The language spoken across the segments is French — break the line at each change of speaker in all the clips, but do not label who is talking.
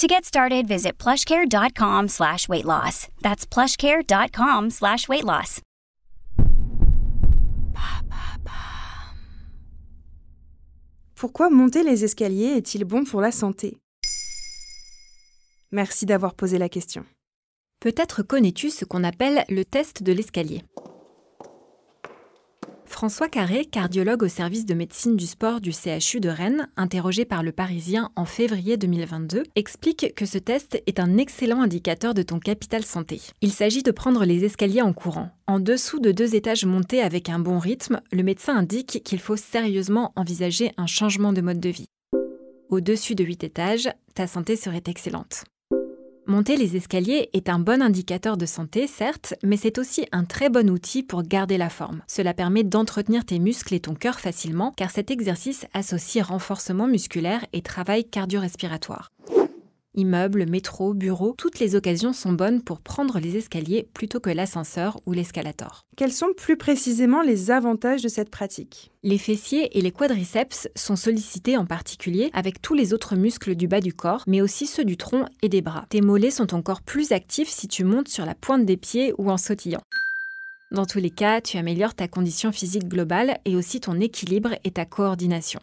To get started, visit plushcare.com slash weight loss. That's plushcare.com slash weight loss.
Pourquoi monter les escaliers est-il bon pour la santé? Merci d'avoir posé la question.
Peut-être connais-tu ce qu'on appelle le test de l'escalier. François Carré, cardiologue au service de médecine du sport du CHU de Rennes, interrogé par le Parisien en février 2022, explique que ce test est un excellent indicateur de ton capital santé. Il s'agit de prendre les escaliers en courant. En dessous de deux étages montés avec un bon rythme, le médecin indique qu'il faut sérieusement envisager un changement de mode de vie. Au-dessus de 8 étages, ta santé serait excellente. Monter les escaliers est un bon indicateur de santé, certes, mais c'est aussi un très bon outil pour garder la forme. Cela permet d'entretenir tes muscles et ton cœur facilement, car cet exercice associe renforcement musculaire et travail cardio-respiratoire. Immeubles, métro, bureaux, toutes les occasions sont bonnes pour prendre les escaliers plutôt que l'ascenseur ou l'escalator.
Quels sont plus précisément les avantages de cette pratique?
Les fessiers et les quadriceps sont sollicités en particulier avec tous les autres muscles du bas du corps, mais aussi ceux du tronc et des bras. Tes mollets sont encore plus actifs si tu montes sur la pointe des pieds ou en sautillant. Dans tous les cas, tu améliores ta condition physique globale et aussi ton équilibre et ta coordination.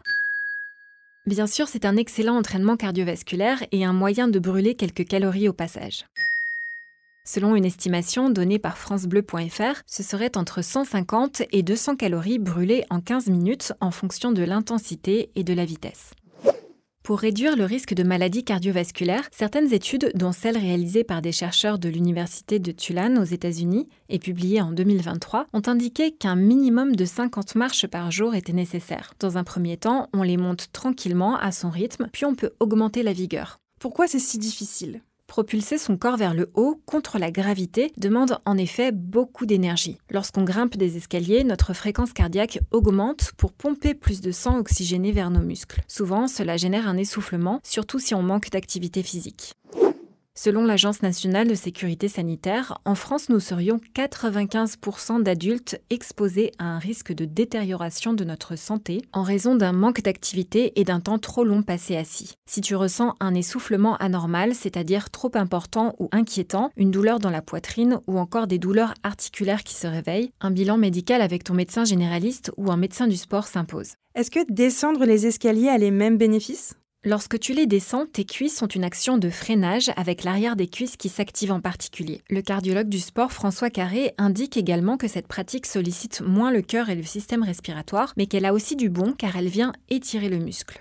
Bien sûr, c'est un excellent entraînement cardiovasculaire et un moyen de brûler quelques calories au passage. Selon une estimation donnée par francebleu.fr, ce serait entre 150 et 200 calories brûlées en 15 minutes en fonction de l'intensité et de la vitesse. Pour réduire le risque de maladies cardiovasculaires, certaines études, dont celle réalisée par des chercheurs de l'Université de Tulane aux États-Unis et publiée en 2023, ont indiqué qu'un minimum de 50 marches par jour était nécessaire. Dans un premier temps, on les monte tranquillement à son rythme, puis on peut augmenter la vigueur.
Pourquoi c'est si difficile?
Propulser son corps vers le haut contre la gravité demande en effet beaucoup d'énergie. Lorsqu'on grimpe des escaliers, notre fréquence cardiaque augmente pour pomper plus de sang oxygéné vers nos muscles. Souvent, cela génère un essoufflement, surtout si on manque d'activité physique. Selon l'Agence nationale de sécurité sanitaire, en France, nous serions 95% d'adultes exposés à un risque de détérioration de notre santé en raison d'un manque d'activité et d'un temps trop long passé assis. Si tu ressens un essoufflement anormal, c'est-à-dire trop important ou inquiétant, une douleur dans la poitrine ou encore des douleurs articulaires qui se réveillent, un bilan médical avec ton médecin généraliste ou un médecin du sport s'impose.
Est-ce que descendre les escaliers a les mêmes bénéfices?
Lorsque tu les descends, tes cuisses ont une action de freinage avec l'arrière des cuisses qui s'active en particulier. Le cardiologue du sport François Carré indique également que cette pratique sollicite moins le cœur et le système respiratoire, mais qu'elle a aussi du bon car elle vient étirer le muscle.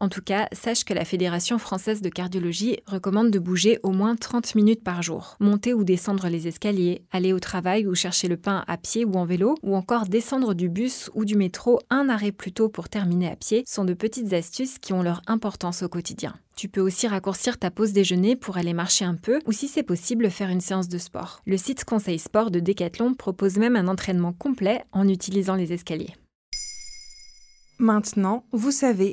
En tout cas, sache que la Fédération française de cardiologie recommande de bouger au moins 30 minutes par jour. Monter ou descendre les escaliers, aller au travail ou chercher le pain à pied ou en vélo, ou encore descendre du bus ou du métro un arrêt plus tôt pour terminer à pied sont de petites astuces qui ont leur importance au quotidien. Tu peux aussi raccourcir ta pause déjeuner pour aller marcher un peu ou si c'est possible faire une séance de sport. Le site Conseil Sport de Decathlon propose même un entraînement complet en utilisant les escaliers.
Maintenant, vous savez